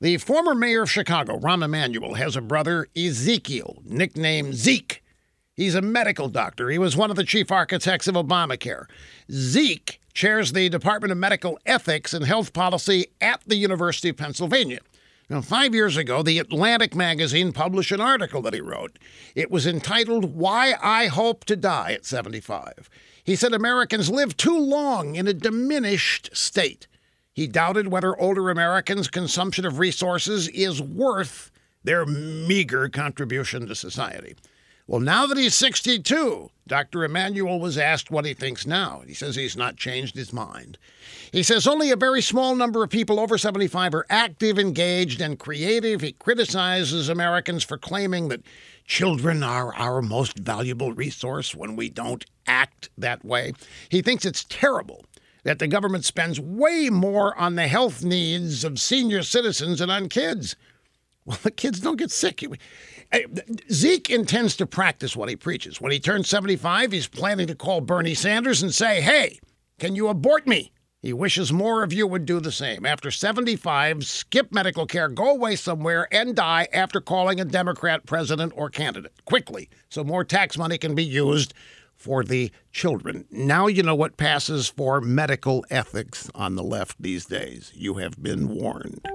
The former mayor of Chicago, Rahm Emanuel, has a brother, Ezekiel, nicknamed Zeke. He's a medical doctor. He was one of the chief architects of Obamacare. Zeke chairs the Department of Medical Ethics and Health Policy at the University of Pennsylvania. Now, five years ago, the Atlantic magazine published an article that he wrote. It was entitled, Why I Hope to Die at 75. He said Americans live too long in a diminished state. He doubted whether older Americans' consumption of resources is worth their meager contribution to society. Well, now that he's 62, Dr. Emanuel was asked what he thinks now. He says he's not changed his mind. He says only a very small number of people over 75 are active, engaged, and creative. He criticizes Americans for claiming that children are our most valuable resource when we don't act that way. He thinks it's terrible that the government spends way more on the health needs of senior citizens than on kids. Well, the kids don't get sick. Zeke intends to practice what he preaches. When he turns 75, he's planning to call Bernie Sanders and say, Hey, can you abort me? He wishes more of you would do the same. After 75, skip medical care, go away somewhere, and die after calling a Democrat president or candidate quickly so more tax money can be used for the children. Now you know what passes for medical ethics on the left these days. You have been warned.